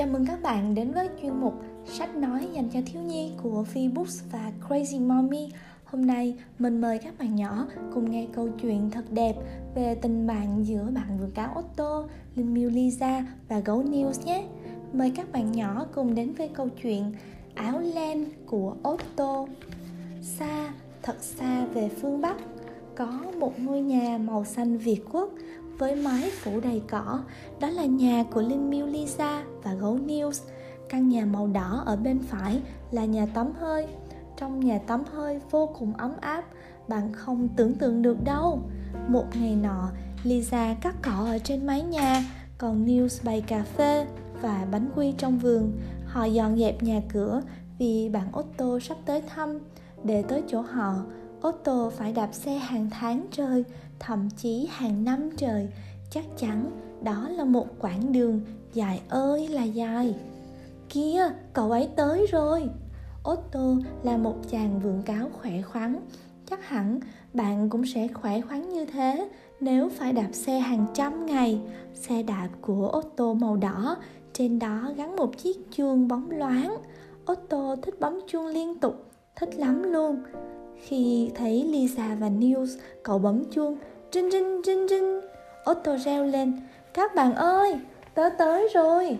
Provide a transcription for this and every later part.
Chào mừng các bạn đến với chuyên mục sách nói dành cho thiếu nhi của Books và Crazy Mommy. Hôm nay mình mời các bạn nhỏ cùng nghe câu chuyện thật đẹp về tình bạn giữa bạn vườn cá Otto, Linh Miu Lisa và gấu News nhé. Mời các bạn nhỏ cùng đến với câu chuyện Áo len của Otto. Xa, thật xa về phương Bắc, có một ngôi nhà màu xanh Việt Quốc với mái phủ đầy cỏ. Đó là nhà của linh miêu lisa và gấu news căn nhà màu đỏ ở bên phải là nhà tắm hơi. Trong nhà tắm hơi vô cùng ấm áp, bạn không tưởng tượng được đâu. Một ngày nọ, lisa cắt cỏ ở trên mái nhà, còn news bày cà phê và bánh quy trong vườn. Họ dọn dẹp nhà cửa vì bạn Otto sắp tới thăm. Để tới chỗ họ Otto phải đạp xe hàng tháng trời, thậm chí hàng năm trời. Chắc chắn đó là một quãng đường dài ơi là dài. Kia, cậu ấy tới rồi. Otto là một chàng vượng cáo khỏe khoắn. Chắc hẳn bạn cũng sẽ khỏe khoắn như thế nếu phải đạp xe hàng trăm ngày. Xe đạp của otto màu đỏ, trên đó gắn một chiếc chuông bóng loáng. Otto thích bấm chuông liên tục, thích lắm luôn khi thấy lisa và news cậu bấm chuông trinh trinh trinh trinh Otto reo lên Các bạn ơi, tớ tới rồi.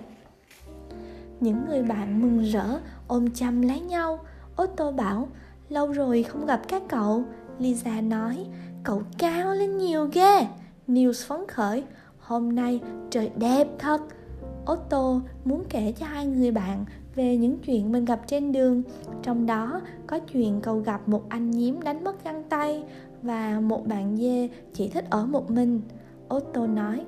Những người bạn mừng rỡ ôm chăm lấy nhau. Otto bảo Lâu rồi không gặp các cậu. Lisa nói Cậu cao lên nhiều ghê. News phấn khởi Hôm nay trời đẹp thật. Otto muốn kể cho hai người bạn về những chuyện mình gặp trên đường Trong đó có chuyện cậu gặp một anh nhím đánh mất găng tay Và một bạn dê chỉ thích ở một mình. Otto nói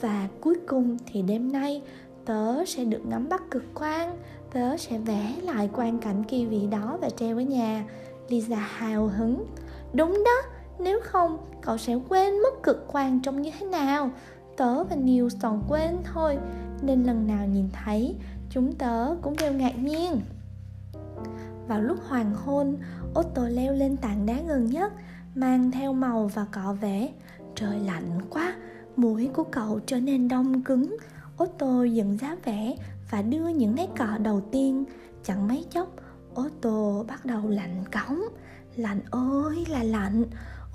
Và cuối cùng thì đêm nay tớ sẽ được ngắm bắt cực quang. Tớ sẽ vẽ lại quang cảnh kỳ vị đó và treo ở nhà. Lisa hào hứng Đúng đó, nếu không cậu sẽ quên mất cực quang trông như thế nào? Tớ và Neil toàn quên thôi. Nên lần nào nhìn thấy chúng tớ cũng đều ngạc nhiên. Vào lúc hoàng hôn, Otto leo lên tảng đá gần nhất, mang theo màu và cọ vẽ. Trời lạnh quá mũi của cậu trở nên đông cứng. Otto dựng giá vẽ và đưa những nét cọ đầu tiên. Chẳng mấy chốc Otto bắt đầu lạnh cống. Lạnh ơi là lạnh.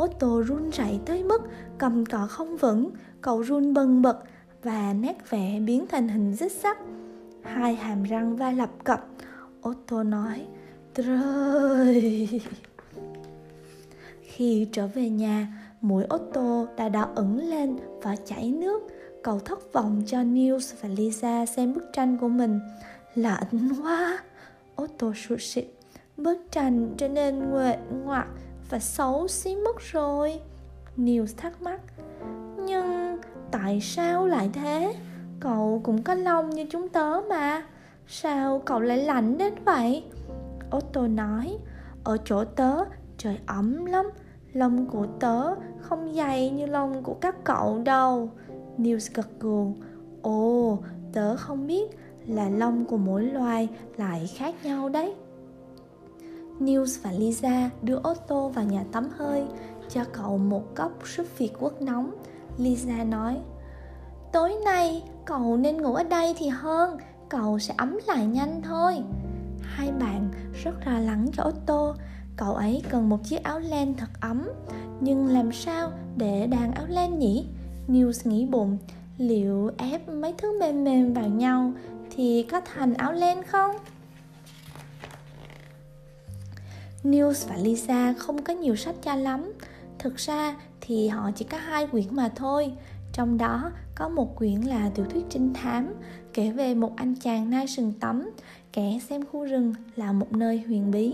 Otto run rẩy tới mức cầm cọ không vững cậu run bần bật và nét vẽ biến thành hình xích sắc hai hàm răng va lập cập. Otto nói, trời. Khi trở về nhà, mũi Otto đã đỏ ửng lên và chảy nước. Cậu thất vọng cho News và Lisa xem bức tranh của mình. Lạnh quá. Otto sụt sịt. Bức tranh trở nên nguệ ngoạc và xấu xí mất rồi. News thắc mắc, nhưng tại sao lại thế? Cậu cũng có lông như chúng tớ mà. Sao cậu lại lạnh đến vậy? Otto nói, ở chỗ tớ, trời ấm lắm. Lông của tớ không dày như lông của các cậu đâu. News gật gù, ồ, tớ không biết là lông của mỗi loài lại khác nhau đấy. News và Lisa đưa Otto vào nhà tắm hơi, cho cậu một cốc súp Việt quốc nóng. Lisa nói Tối nay, cậu nên ngủ ở đây thì hơn, Cậu sẽ ấm lại nhanh thôi Hai bạn rất lo lắng cho Otto Cậu ấy cần một chiếc áo len thật ấm Nhưng làm sao để đàn áo len nhỉ? News nghĩ bụng, Liệu ép mấy thứ mềm mềm vào nhau Thì có thành áo len không? News và Lisa không có nhiều sách cho lắm Thực ra thì họ chỉ có hai quyển mà thôi Trong đó có một quyển là tiểu thuyết trinh thám Kể về một anh chàng nai sừng tấm Kẻ xem khu rừng là một nơi huyền bí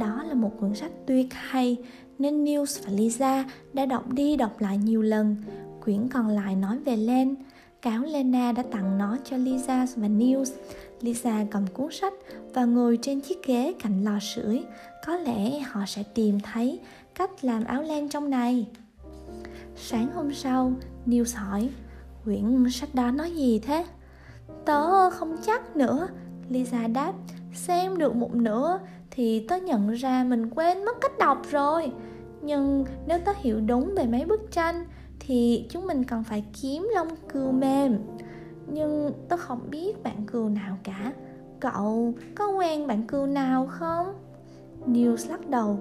đó là một cuốn sách tuyệt hay nên News và Lisa đã đọc đi đọc lại nhiều lần. Quyển còn lại nói về Len. Cáo Lena đã tặng nó cho Lisa và News. Lisa cầm cuốn sách và ngồi trên chiếc ghế cạnh lò sưởi. Có lẽ họ sẽ tìm thấy cách làm áo len trong này. Sáng hôm sau, News hỏi, quyển sách đó nói gì thế? Tớ không chắc nữa, Lisa đáp, xem được một nửa thì tớ nhận ra mình quên mất cách đọc rồi. Nhưng nếu tớ hiểu đúng về mấy bức tranh thì chúng mình cần phải kiếm lông cừu mềm. Nhưng tớ không biết bạn cừu nào cả. Cậu có quen bạn cừu nào không? News lắc đầu.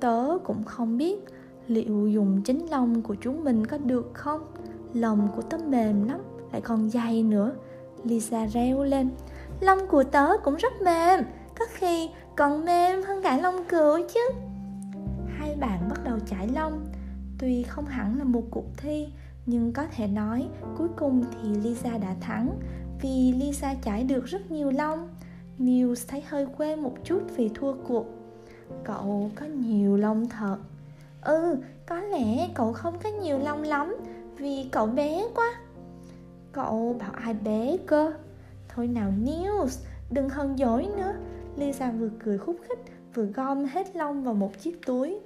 Tớ cũng không biết liệu dùng chính lông của chúng mình có được không? Lông của tớ mềm lắm lại còn dày nữa. Lisa reo lên. Lông của tớ cũng rất mềm có khi còn mềm hơn cả lông cừu chứ. Hai bạn bắt đầu chải lông. Tuy không hẳn là một cuộc thi nhưng có thể nói cuối cùng thì lisa đã thắng vì lisa chải được rất nhiều lông. News thấy hơi quê một chút vì thua cuộc. Cậu có nhiều lông thật. Ừ, có lẽ cậu không có nhiều lông lắm. Vì cậu bé quá. Cậu bảo ai bé cơ? Thôi nào News, đừng hân dỗi nữa. Lisa vừa cười khúc khích Vừa gom hết lông vào một chiếc túi.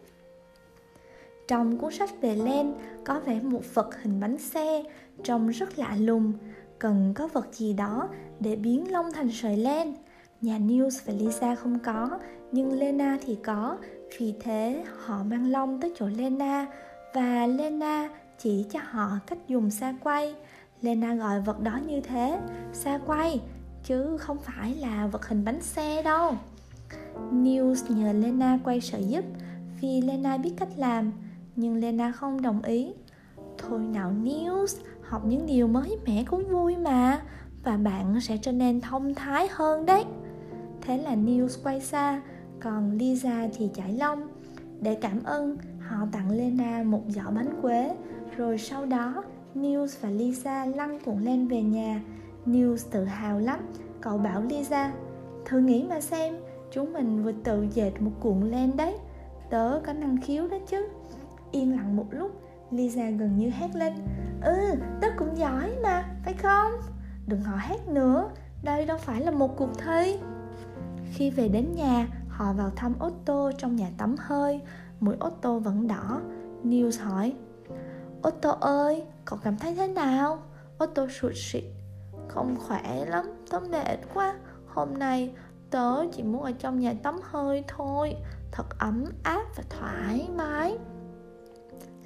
Trong cuốn sách về len Có vẽ một vật hình bánh xe Trông rất lạ lùng. Cần có vật gì đó Để biến lông thành sợi len. Nhà News và Lisa không có Nhưng Lena thì có. Vì thế họ mang lông tới chỗ Lena Và Lena chỉ cho họ cách dùng xa quay. Lena gọi vật đó như thế Xa quay, Chứ không phải là vật hình bánh xe đâu. News nhờ Lena quay sợi giúp, Vì Lena biết cách làm, Nhưng Lena không đồng ý. Thôi nào News, Học những điều mới mẻ cũng vui mà, Và bạn sẽ trở nên thông thái hơn đấy. Thế là News quay xa, Còn Lisa thì chải lông. Để cảm ơn, Họ tặng Lena một giỏ bánh quế rồi sau đó News và Lisa lăn cuộn lên về nhà. News tự hào lắm Cậu bảo Lisa Thử nghĩ mà xem Chúng mình vừa tự dệt một cuộn len đấy Tớ có năng khiếu đó chứ. Yên lặng một lúc Lisa gần như hét lên Ừ, tớ cũng giỏi mà, phải không? Đừng họ hét nữa Đây đâu phải là một cuộc thi. Khi về đến nhà, họ vào thăm Otto trong nhà tắm hơi. Mũi Otto vẫn đỏ. News hỏi Otto ơi, cậu cảm thấy thế nào? Otto sụt sịt Không khỏe lắm, tớ mệt quá. Hôm nay tớ chỉ muốn ở trong nhà tắm hơi thôi. Thật ấm áp và thoải mái.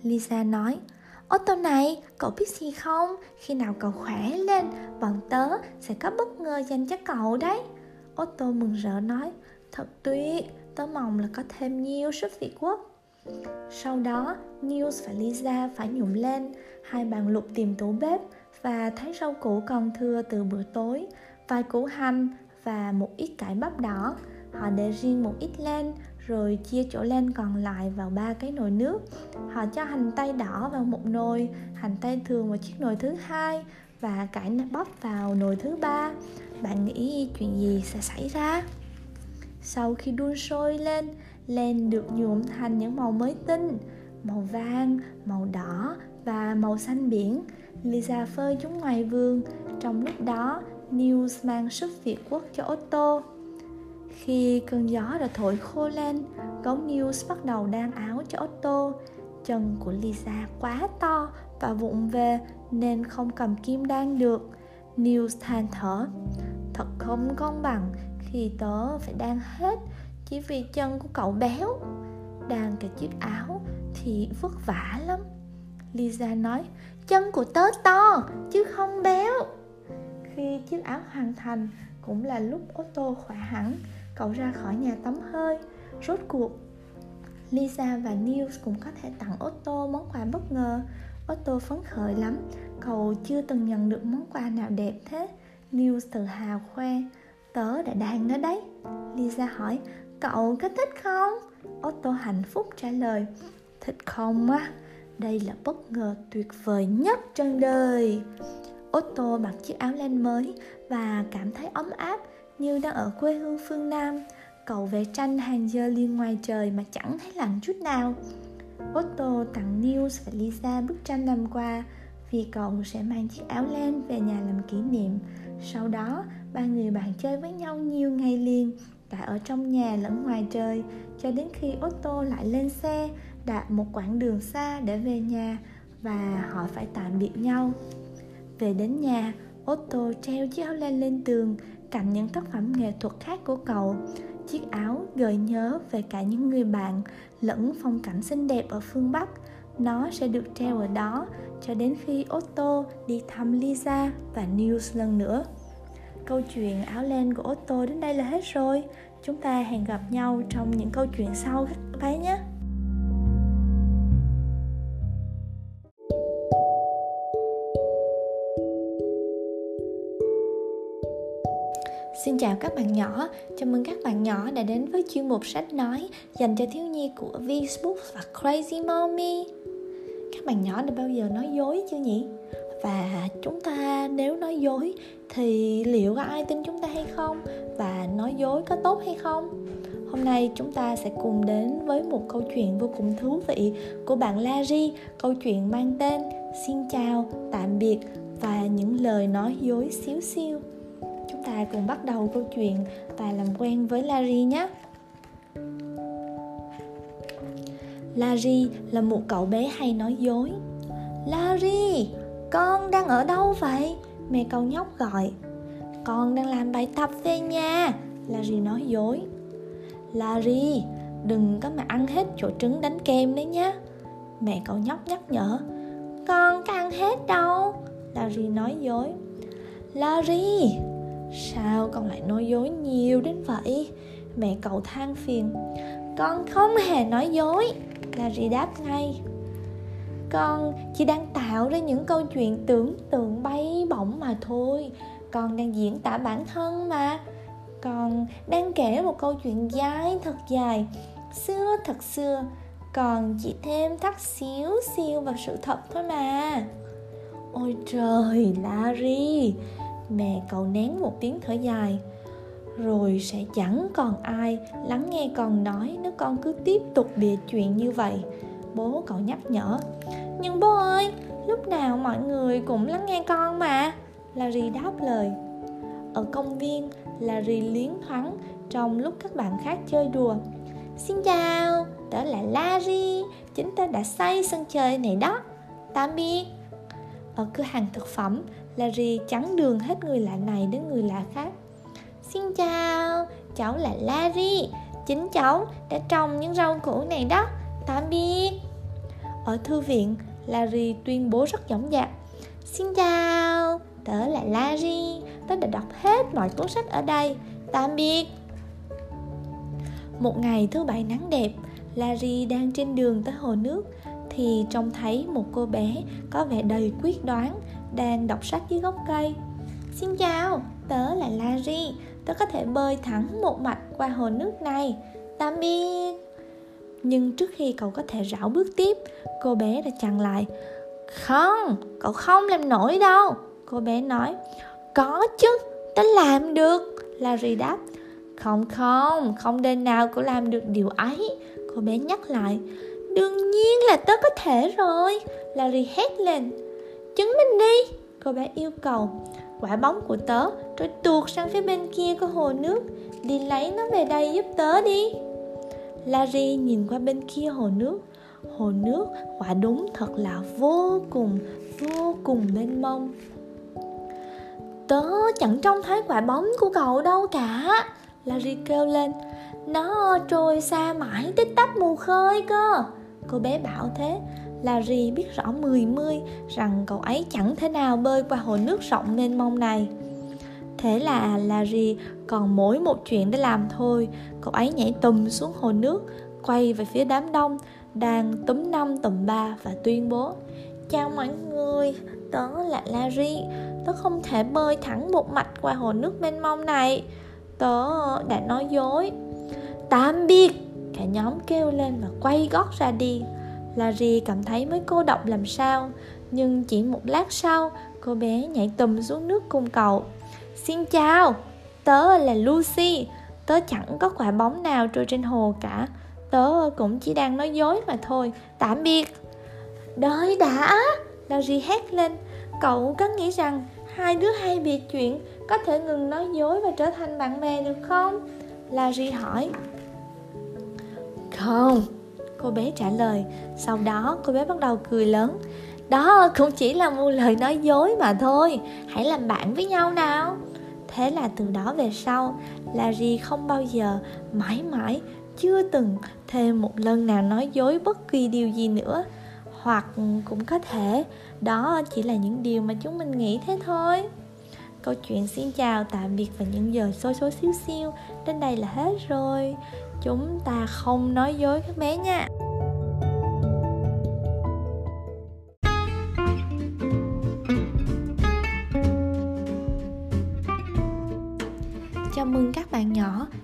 Lisa nói Otto này, cậu biết gì không? Khi nào cậu khỏe lên, bọn tớ sẽ có bất ngờ dành cho cậu đấy. Otto mừng rỡ nói Thật tuyệt, tớ mong là có thêm nhiều sức Việt Quốc sau đó, News và Lisa phải nhụm lên Hai bàn lục tìm tủ bếp Và thấy rau củ còn thừa từ bữa tối Vài củ hành và một ít cải bắp đỏ. Họ để riêng một ít lên rồi chia chỗ lên còn lại vào ba cái nồi nước. Họ cho hành tây đỏ vào một nồi, hành tây thường vào chiếc nồi thứ hai và cải bắp vào nồi thứ ba. Bạn nghĩ chuyện gì sẽ xảy ra? Sau khi đun sôi lên len được nhuộm thành những màu mới tinh, màu vàng, màu đỏ và màu xanh biển. Lisa phơi chúng ngoài vườn. Trong lúc đó news mang súp việt quốc cho otto. Khi cơn gió đã thổi khô lên gấu news bắt đầu đan áo cho otto. Chân của lisa quá to và vụng về nên không cầm kim đan được. News than thở, thật không công bằng, khi tớ phải đan hết chỉ vì chân của cậu béo. Đang cả chiếc áo thì vất vả lắm. Lisa nói, chân của tớ to, chứ không béo. Khi chiếc áo hoàn thành, cũng là lúc Otto khỏe hẳn, cậu ra khỏi nhà tắm hơi. Rốt cuộc, Lisa và Nils cũng có thể tặng Otto món quà bất ngờ. Otto phấn khởi lắm, Cậu chưa từng nhận được món quà nào đẹp thế. News tự hào khoe, Tớ đã đàn nó đấy. Lisa hỏi Cậu có thích không? Otto hạnh phúc trả lời Thích không á? Đây là bất ngờ tuyệt vời nhất trong đời. Otto mặc chiếc áo len mới Và cảm thấy ấm áp Như đang ở quê hương phương Nam. Cậu vẽ tranh hàng giờ liên ngoài trời Mà chẳng thấy lạnh chút nào. Otto tặng News và Lisa bức tranh làm qua vì cậu sẽ mang chiếc áo len về nhà làm kỷ niệm. Sau đó, ba người bạn chơi với nhau nhiều ngày liền, đã ở trong nhà lẫn ngoài trời, cho đến khi Otto lại lên xe, đạp một quãng đường xa để về nhà và họ phải tạm biệt nhau. Về đến nhà, Otto treo chiếc áo len lên tường cạnh những tác phẩm nghệ thuật khác của cậu. Chiếc áo gợi nhớ về cả những người bạn lẫn phong cảnh xinh đẹp ở phương Bắc nó sẽ được treo ở đó cho đến khi Otto đi thăm Lisa và Nils lần nữa. Câu chuyện áo len của Otto đến đây là hết rồi. Chúng ta hẹn gặp nhau trong những câu chuyện sau các bé nhé. Xin chào các bạn nhỏ, chào mừng các bạn nhỏ đã đến với chuyên mục sách nói dành cho thiếu nhi của Facebook và Crazy Mommy. Các bạn nhỏ đã bao giờ nói dối chưa nhỉ? Và chúng ta nếu nói dối thì liệu có ai tin chúng ta hay không? Và nói dối có tốt hay không? Hôm nay chúng ta sẽ cùng đến với một câu chuyện vô cùng thú vị của bạn Larry, câu chuyện mang tên Xin chào, tạm biệt và những lời nói dối xíu xiu chúng ta cùng bắt đầu câu chuyện và làm quen với Larry nhé. Larry là một cậu bé hay nói dối. Larry, con đang ở đâu vậy? Mẹ cậu nhóc gọi. Con đang làm bài tập về nhà. Larry nói dối. Larry, đừng có mà ăn hết chỗ trứng đánh kem đấy nhé. Mẹ cậu nhóc nhắc nhở. Con có ăn hết đâu. Larry nói dối. Larry, Sao con lại nói dối nhiều đến vậy? Mẹ cậu than phiền Con không hề nói dối Larry đáp ngay con chỉ đang tạo ra những câu chuyện tưởng tượng bay bổng mà thôi. Con đang diễn tả bản thân mà. Con đang kể một câu chuyện dài, thật dài. Xưa, thật xưa Còn chỉ thêm thắt xíu xiu vào sự thật thôi mà. Ôi trời, Larry, mẹ cậu nén một tiếng thở dài. Rồi sẽ chẳng còn ai lắng nghe con nói nếu con cứ tiếp tục bịa chuyện như vậy bố cậu nhắc nhở. Nhưng bố ơi lúc nào mọi người cũng lắng nghe con mà. Larry đáp lời. Ở công viên larry liến thoáng trong lúc các bạn khác chơi đùa. Xin chào tớ là larry chính tớ đã xây sân chơi này đó. Tạm biệt. Ở cửa hàng thực phẩm Larry chắn đường hết người lạ này đến người lạ khác. Xin chào, cháu là Larry Chính cháu đã trồng những rau củ này đó. Tạm biệt. Ở thư viện, Larry tuyên bố rất dõng dạc. Xin chào, tớ là Larry Tớ đã đọc hết mọi cuốn sách ở đây Tạm biệt. Một ngày thứ bảy nắng đẹp Larry đang trên đường tới hồ nước Thì trông thấy một cô bé có vẻ đầy quyết đoán đang đọc sách dưới gốc cây. Xin chào, tớ là Larry Tớ có thể bơi thẳng một mạch qua hồ nước này Tạm biệt. Nhưng trước khi cậu có thể rảo bước tiếp Cô bé đã chặn lại. Không, cậu không làm nổi đâu. Cô bé nói Có chứ, tớ làm được. Larry đáp Không không, không đời nào cậu làm được điều ấy. Cô bé nhắc lại Đương nhiên là tớ có thể rồi. Larry hét lên Chứng minh đi. Cô bé yêu cầu Quả bóng của tớ Rồi tuột sang phía bên kia của hồ nước. Đi lấy nó về đây giúp tớ đi. Larry nhìn qua bên kia hồ nước. Hồ nước quả đúng thật là vô cùng Vô cùng mênh mông. Tớ chẳng trông thấy quả bóng của cậu đâu cả. Larry kêu lên. Nó trôi xa mãi tích tắp mù khơi cơ. Cô bé bảo thế. Larry biết rõ mười mươi rằng cậu ấy chẳng thể nào bơi qua hồ nước rộng mênh mông này. Thế là Larry còn mỗi một chuyện để làm thôi. Cậu ấy nhảy tùm xuống hồ nước, Quay về phía đám đông, Đang túm năm tùm ba và tuyên bố, Chào mọi người, Tớ là Larry. Tớ không thể bơi thẳng một mạch qua hồ nước mênh mông này. Tớ đã nói dối. Tạm biệt, Cả nhóm kêu lên và quay gót ra đi. Larry cảm thấy mới cô độc làm sao, Nhưng chỉ một lát sau, Cô bé nhảy tùm xuống nước cùng cậu. Xin chào Tớ là Lucy. Tớ chẳng có quả bóng nào trôi trên hồ cả. Tớ cũng chỉ đang nói dối mà thôi Tạm biệt. Đợi đã Larry hét lên. Cậu có nghĩ rằng Hai đứa hay biệt chuyện Có thể ngừng nói dối và trở thành bạn bè được không? Larry hỏi. Không. Cô bé trả lời. Sau đó cô bé bắt đầu cười lớn. Đó cũng chỉ là một lời nói dối mà thôi. Hãy làm bạn với nhau nào Thế là từ đó về sau, Larry không bao giờ Mãi mãi, chưa từng thêm một lần nào nói dối bất kỳ điều gì nữa. Hoặc cũng có thể, đó chỉ là những điều mà chúng mình nghĩ thế thôi. Câu chuyện xin chào, tạm biệt và những giờ xôi xôi xíu xiu đến đây là hết rồi. Chúng ta không nói dối các bé nha.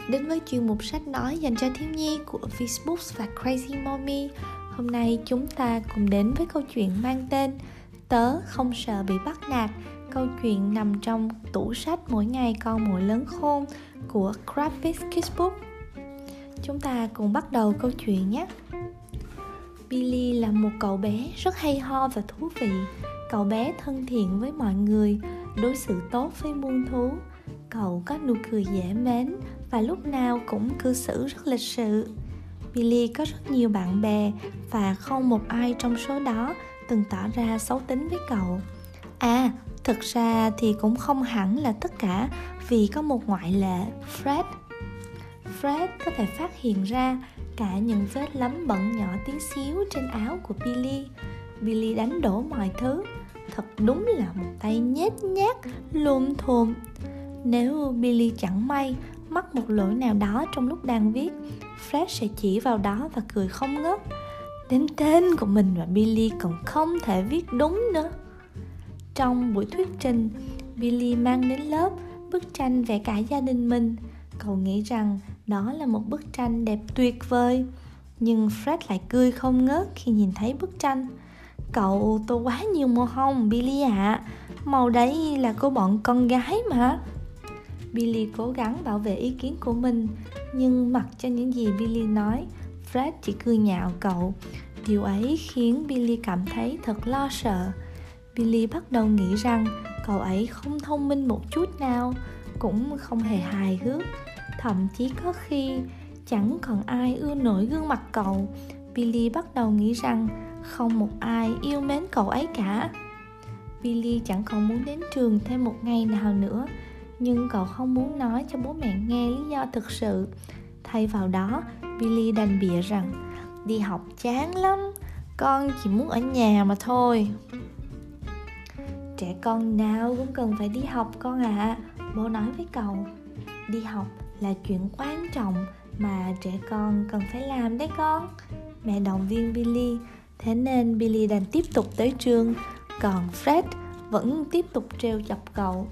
Đến với chuyên mục sách nói dành cho thiếu nhi của Facebook và Crazy Mommy. Hôm nay chúng ta cùng đến với câu chuyện mang tên Tớ không sợ bị bắt nạt. Câu chuyện nằm trong tủ sách Mỗi ngày con mỗi lớn khôn của Kravis Kids Book Chúng ta cùng bắt đầu câu chuyện nhé. Billy là một cậu bé rất hay ho và thú vị. Cậu bé thân thiện với mọi người, đối xử tốt với muôn thú. Cậu có nụ cười dễ mến và lúc nào cũng cư xử rất lịch sự Billy có rất nhiều bạn bè và không một ai trong số đó từng tỏ ra xấu tính với cậu. À, thực ra thì cũng không hẳn là tất cả vì có một ngoại lệ, Fred. Fred có thể phát hiện ra cả những vết lấm bẩn nhỏ tí xíu trên áo của Billy. Billy đánh đổ mọi thứ. Thật đúng là một tay nhét nhát, lùm thùm. Nếu Billy chẳng may mắc một lỗi nào đó trong lúc đang viết. Fred sẽ chỉ vào đó và cười không ngớt. Đến tên của mình và Billy còn không thể viết đúng nữa. Trong buổi thuyết trình, Billy mang đến lớp bức tranh vẽ cả gia đình mình. Cậu nghĩ rằng đó là một bức tranh đẹp tuyệt vời, Nhưng Fred lại cười không ngớt khi nhìn thấy bức tranh. Cậu tô quá nhiều màu hồng, Billy ạ. À. Màu đấy là của bọn con gái mà. Billy cố gắng bảo vệ ý kiến của mình, Nhưng mặc cho những gì Billy nói, Fred chỉ cười nhạo cậu. Điều ấy khiến Billy cảm thấy thật lo sợ. Billy bắt đầu nghĩ rằng cậu ấy không thông minh một chút nào, Cũng không hề hài hước. Thậm chí có khi chẳng còn ai ưa nổi gương mặt cậu. Billy bắt đầu nghĩ rằng không một ai yêu mến cậu ấy cả. Billy chẳng còn muốn đến trường thêm một ngày nào nữa nhưng cậu không muốn nói cho bố mẹ nghe lý do thực sự. Thay vào đó, billy đành bịa rằng, đi học chán lắm, con chỉ muốn ở nhà mà thôi. Trẻ con nào cũng cần phải đi học con ạ à. bố nói với cậu. Đi học là chuyện quan trọng mà trẻ con cần phải làm đấy con. Mẹ động viên billy. Thế nên billy đành tiếp tục tới trường. Còn fred vẫn tiếp tục trêu chọc cậu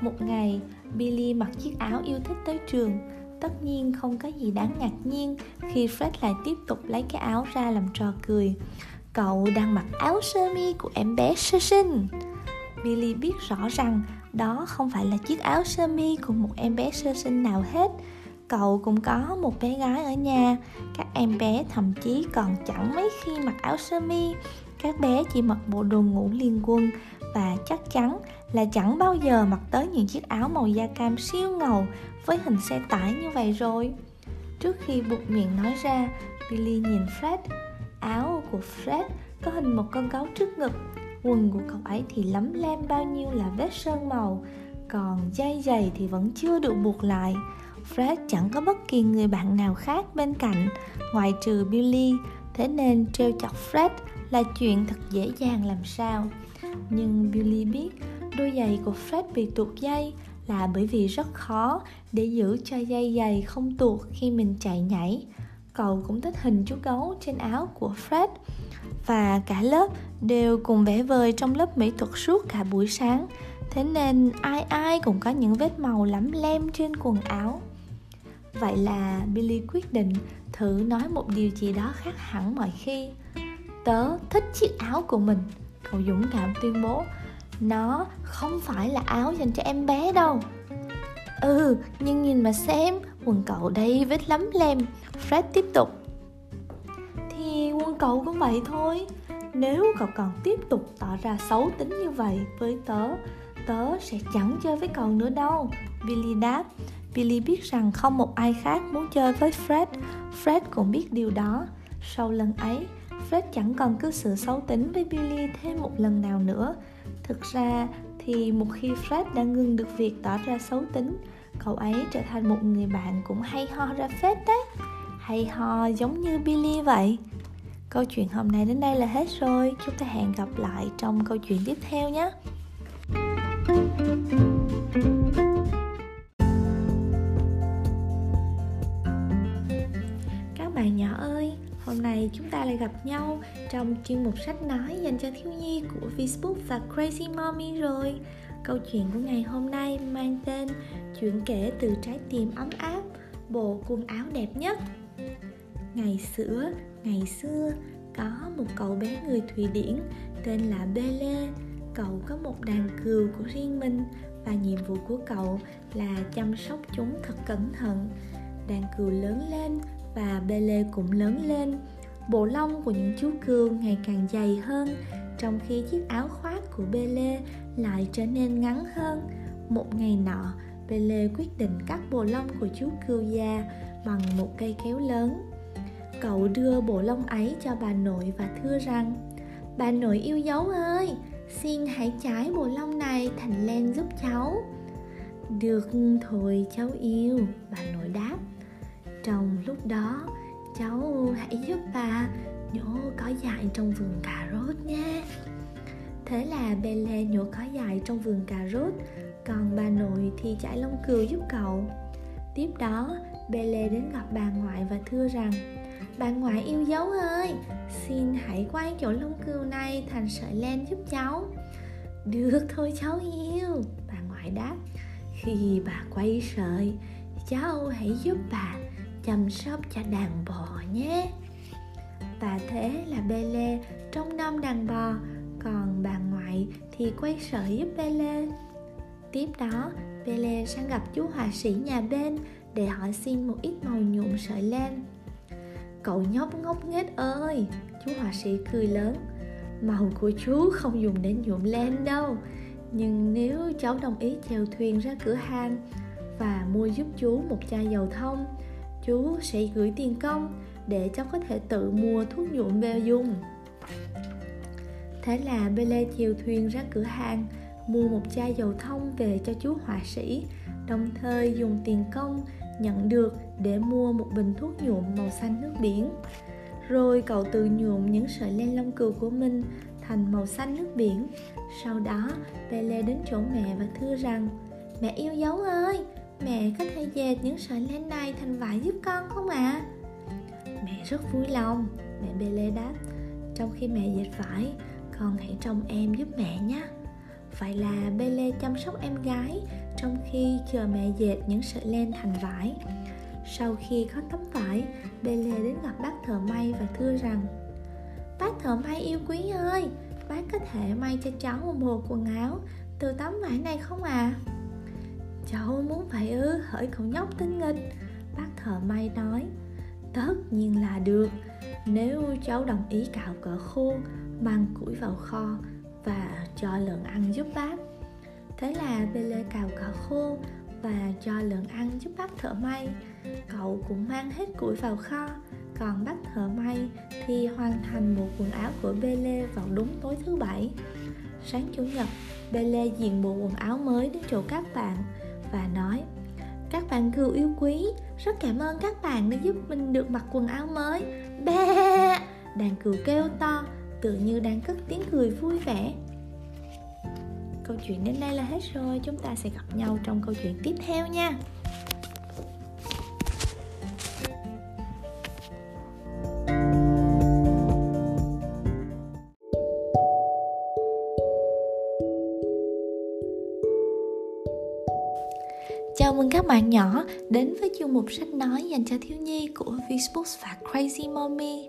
một ngày, Billy mặc chiếc áo yêu thích tới trường. Tất nhiên không có gì đáng ngạc nhiên khi Fred lại tiếp tục lấy cái áo ra làm trò cười. Cậu đang mặc áo sơ mi của em bé sơ sinh. Billy biết rõ rằng đó không phải là chiếc áo sơ mi của một em bé sơ sinh nào hết. Cậu cũng có một bé gái ở nhà. Các em bé thậm chí còn chẳng mấy khi mặc áo sơ mi. Các bé chỉ mặc bộ đồ ngủ liên quân và chắc chắn là chẳng bao giờ mặc tới những chiếc áo màu da cam siêu ngầu với hình xe tải như vậy rồi. Trước khi buộc miệng nói ra, Billy nhìn Fred. Áo của Fred có hình một con gấu trước ngực, quần của cậu ấy thì lấm lem bao nhiêu là vết sơn màu, còn dây giày thì vẫn chưa được buộc lại. Fred chẳng có bất kỳ người bạn nào khác bên cạnh ngoại trừ Billy, thế nên trêu chọc Fred là chuyện thật dễ dàng làm sao. Nhưng Billy biết đôi giày của Fred bị tuột dây là bởi vì rất khó để giữ cho dây giày không tuột khi mình chạy nhảy. Cậu cũng thích hình chú gấu trên áo của Fred và cả lớp đều cùng vẽ vời trong lớp mỹ thuật suốt cả buổi sáng. Thế nên ai ai cũng có những vết màu lắm lem trên quần áo. Vậy là billy quyết định thử nói một điều gì đó khác hẳn mọi khi. Tớ thích chiếc áo của mình, cậu dũng cảm tuyên bố nó không phải là áo dành cho em bé đâu. Ừ nhưng nhìn mà xem quần cậu đây vết lắm lem. Fred tiếp tục. Thì quần cậu cũng vậy thôi. Nếu cậu còn tiếp tục tỏ ra xấu tính như vậy với tớ tớ sẽ chẳng chơi với cậu nữa đâu. Billy đáp. Billy biết rằng không một ai khác muốn chơi với fred. Fred cũng biết điều đó. Sau lần ấy, Fred chẳng còn cư xử xấu tính với Billy thêm một lần nào nữa. Thực ra thì một khi Fred đã ngừng được việc tỏ ra xấu tính, cậu ấy trở thành một người bạn cũng hay ho ra phết đấy. Hay ho giống như Billy vậy. câu chuyện hôm nay đến đây là hết rồi chúng ta hẹn gặp lại trong câu chuyện tiếp theo nhé các bạn nhỏ ơi hôm nay chúng ta lại gặp nhau trong chuyên mục sách nói dành cho thiếu nhi của Facebook và Crazy Mommy rồi. Câu chuyện của ngày hôm nay mang tên chuyện kể từ trái tim ấm áp, bộ quần áo đẹp nhất. Ngày xưa ngày xưa, có một cậu bé người thụy điển tên là Bele. cậu có một đàn cừu của riêng mình và nhiệm vụ của cậu là chăm sóc chúng thật cẩn thận. Đàn cừu lớn lên và Pele cũng lớn lên. Bộ lông của những chú cừu ngày càng dày hơn, trong khi chiếc áo khoác của Pele lại trở nên ngắn hơn. Một ngày nọ, Pele quyết định cắt bộ lông của chú cừu già bằng một cây kéo lớn. Cậu đưa bộ lông ấy cho bà nội và thưa rằng, bà nội yêu dấu ơi, xin hãy trái bộ lông này thành len giúp cháu. Được thôi, cháu yêu, bà nội đáp trong lúc đó, cháu hãy giúp bà nhổ cỏ dại trong vườn cà rốt nha thế là belle nhổ cỏ dại trong vườn cà rốt, còn bà nội thì chải lông cừu giúp cậu. Tiếp đó belle đến gặp bà ngoại và thưa rằng, bà ngoại yêu dấu ơi, xin hãy quay chỗ lông cừu này thành sợi len giúp cháu. Được thôi, cháu yêu, bà ngoại đáp. Khi bà quay sợi, cháu hãy giúp bà chăm sóc cho đàn bò nhé. Và thế là Bele trong năm đàn bò, còn bà ngoại thì quay sợi giúp Bele tiếp đó Bele sang gặp chú họa sĩ nhà bên để hỏi xin một ít màu nhuộm sợi len. Cậu nhóc ngốc nghếch ơi, chú họa sĩ cười lớn. Màu của chú không dùng để nhuộm len đâu, nhưng nếu cháu đồng ý chèo thuyền ra cửa hàng và mua giúp chú một chai dầu thông chú sẽ gửi tiền công để cháu có thể tự mua thuốc nhuộm về dùng thế là Pele chiều thuyền ra cửa hàng, mua một chai dầu thông về cho chú họa sĩ, đồng thời dùng tiền công nhận được để mua một bình thuốc nhuộm màu xanh nước biển. Rồi cậu tự nhuộm những sợi len lông cừu của mình thành màu xanh nước biển. Sau đó, Pele đến chỗ mẹ và thưa rằng, mẹ yêu dấu ơi mẹ có thể dệt những sợi len này thành vải giúp con không ạ? À? mẹ rất vui lòng. Mẹ Pele đáp, trong khi mẹ dệt vải, con hãy trông em giúp mẹ nhé. Vậy là Bele chăm sóc em gái trong khi chờ mẹ dệt những sợi len thành vải. Sau khi có tấm vải Bele đến gặp bác thợ may và thưa rằng, bác thợ may yêu quý ơi, bác có thể may cho cháu một bộ quần áo từ tấm vải này không à cháu muốn vậy ư hỡi cậu nhóc tinh nghịch, bác thợ may nói. Tất nhiên là được, nếu cháu đồng ý cạo cỡ khô mang củi vào kho và cho lợn ăn giúp bác. Thế là Bele cào cỏ khô và cho lợn ăn giúp bác thợ may. Cậu cũng mang hết củi vào kho, còn bác thợ may thì hoàn thành bộ quần áo của Bele vào đúng tối thứ bảy. Sáng chủ nhật Bele diện bộ quần áo mới đến chỗ các bạn và nói, các bạn cừu yêu quý, rất cảm ơn các bạn đã giúp mình được mặc quần áo mới. Bè đàn cừu kêu to, tự như đang cất tiếng cười vui vẻ. Câu chuyện đến đây là hết rồi, chúng ta sẽ gặp nhau trong câu chuyện tiếp theo nha. Bạn nhỏ đến với chương mục sách nói dành cho thiếu nhi của Facebook và Crazy Mommy.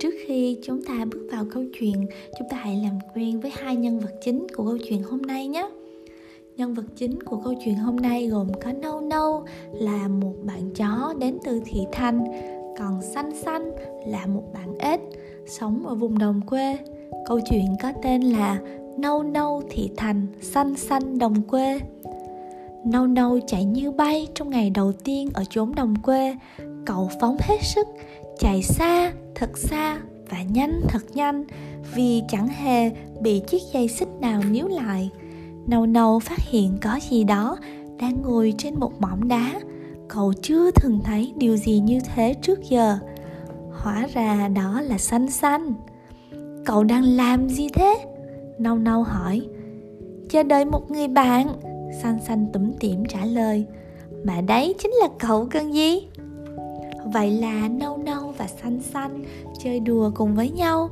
Trước khi chúng ta bước vào câu chuyện, chúng ta hãy làm quen với hai nhân vật chính của câu chuyện hôm nay nhé. Nhân vật chính của câu chuyện hôm nay gồm có nâu nâu là một bạn chó đến từ thị thành, còn xanh xanh là một bạn ếch, sống ở vùng đồng quê. Câu chuyện có tên là nâu nâu thị thành xanh xanh đồng quê nâu nâu chạy như bay trong ngày đầu tiên ở chốn đồng quê. Cậu phóng hết sức, chạy xa, thật xa và nhanh thật nhanh, vì chẳng hề bị chiếc dây xích nào níu lại. Nâu nâu phát hiện có gì đó đang ngồi trên một mỏm đá. Cậu chưa từng thấy điều gì như thế trước giờ. Hóa ra đó là xanh xanh. Cậu đang làm gì thế? Nâu nâu hỏi. Chờ đợi một người bạn xanh xanh tủm tỉm trả lời, mà đấy chính là cậu cần gì vậy là nâu nâu và xanh xanh chơi đùa cùng với nhau.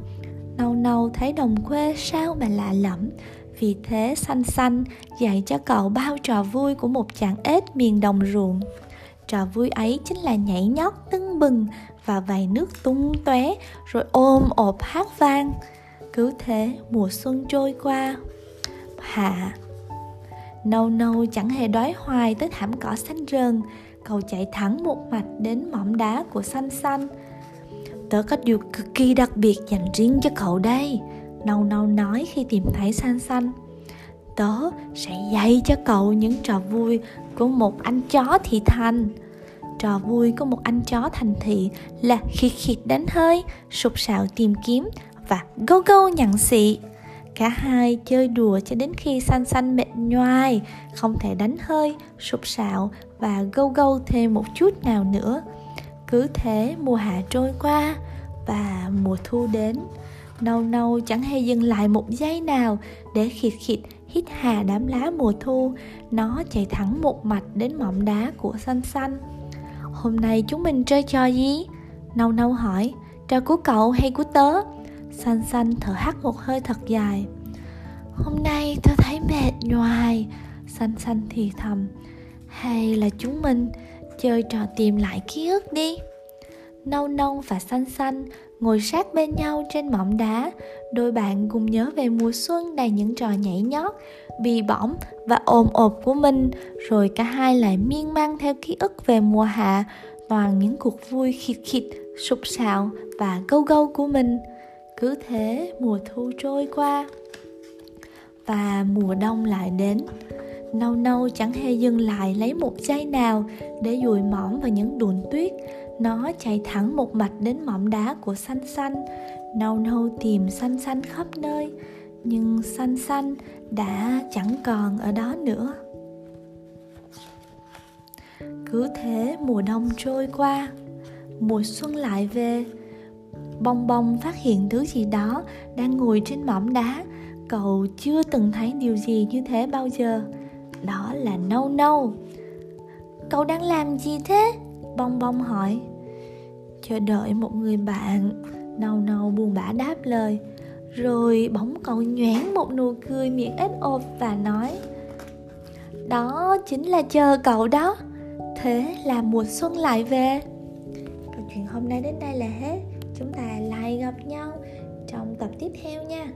Nâu nâu thấy đồng quê sao mà lạ lẫm, vì thế xanh xanh dạy cho cậu bao trò vui của một chàng ếch miền đồng ruộng. Trò vui ấy chính là nhảy nhót tưng bừng và vài nước tung tóe, rồi ôm ộp hát vang. Cứ thế mùa xuân trôi qua. Hạ nâu nâu chẳng hề đói hoài tới thảm cỏ xanh rờn cậu chạy thẳng một mạch đến mỏm đá của xanh xanh. Tớ có điều cực kỳ đặc biệt dành riêng cho cậu đây, nâu nâu nói khi tìm thấy xanh xanh. Tớ sẽ dạy cho cậu những trò vui của một anh chó thị thành. Trò vui của một anh chó thành thị là khịt khịt đánh hơi, sụp sạo tìm kiếm và gâu gâu nhặn xị cả hai chơi đùa cho đến khi xanh xanh mệt nhoài, không thể đánh hơi, sụp sạo và gâu gâu thêm một chút nào nữa. Cứ thế mùa hạ trôi qua và mùa thu đến, nâu nâu chẳng hề dừng lại một giây nào để khịt khịt hít hà đám lá mùa thu, nó chạy thẳng một mạch đến mỏm đá của xanh xanh. Hôm nay chúng mình chơi trò gì? Nâu nâu hỏi, trò của cậu hay của tớ? Xanh xanh thở hắt một hơi thật dài. Hôm nay tớ thấy mệt nhoài. Xanh xanh thì thầm. Hay là chúng mình chơi trò tìm lại ký ức đi. Nâu nâu và xanh xanh ngồi sát bên nhau trên mỏm đá. Đôi bạn cùng nhớ về mùa xuân đầy những trò nhảy nhót, bì bõm và ồm ộp của mình. Rồi cả hai lại miên man theo ký ức về mùa hạ, toàn những cuộc vui khịt khịt sụp sạo và gâu gâu của mình cứ thế mùa thu trôi qua và mùa đông lại đến. Nâu nâu chẳng hề dừng lại lấy một giây nào để dùi mỏm vào những đùn tuyết. Nó chạy thẳng một mạch đến mỏm đá của xanh xanh. Nâu nâu tìm xanh xanh khắp nơi, nhưng xanh xanh đã chẳng còn ở đó nữa. Cứ thế mùa đông trôi qua, mùa xuân lại về bong bong phát hiện thứ gì đó đang ngồi trên mỏm đá. Cậu chưa từng thấy điều gì như thế bao giờ. Đó là nâu nâu. Cậu đang làm gì thế? Bong bong hỏi. Chờ đợi một người bạn. Nâu nâu buồn bã đáp lời. Rồi bỗng cậu nhoáng một nụ cười miệng ếch ộp và nói, đó chính là chờ cậu đó. Thế là mùa xuân lại về. Câu chuyện hôm nay đến đây là hết chúng ta lại gặp nhau trong tập tiếp theo nha.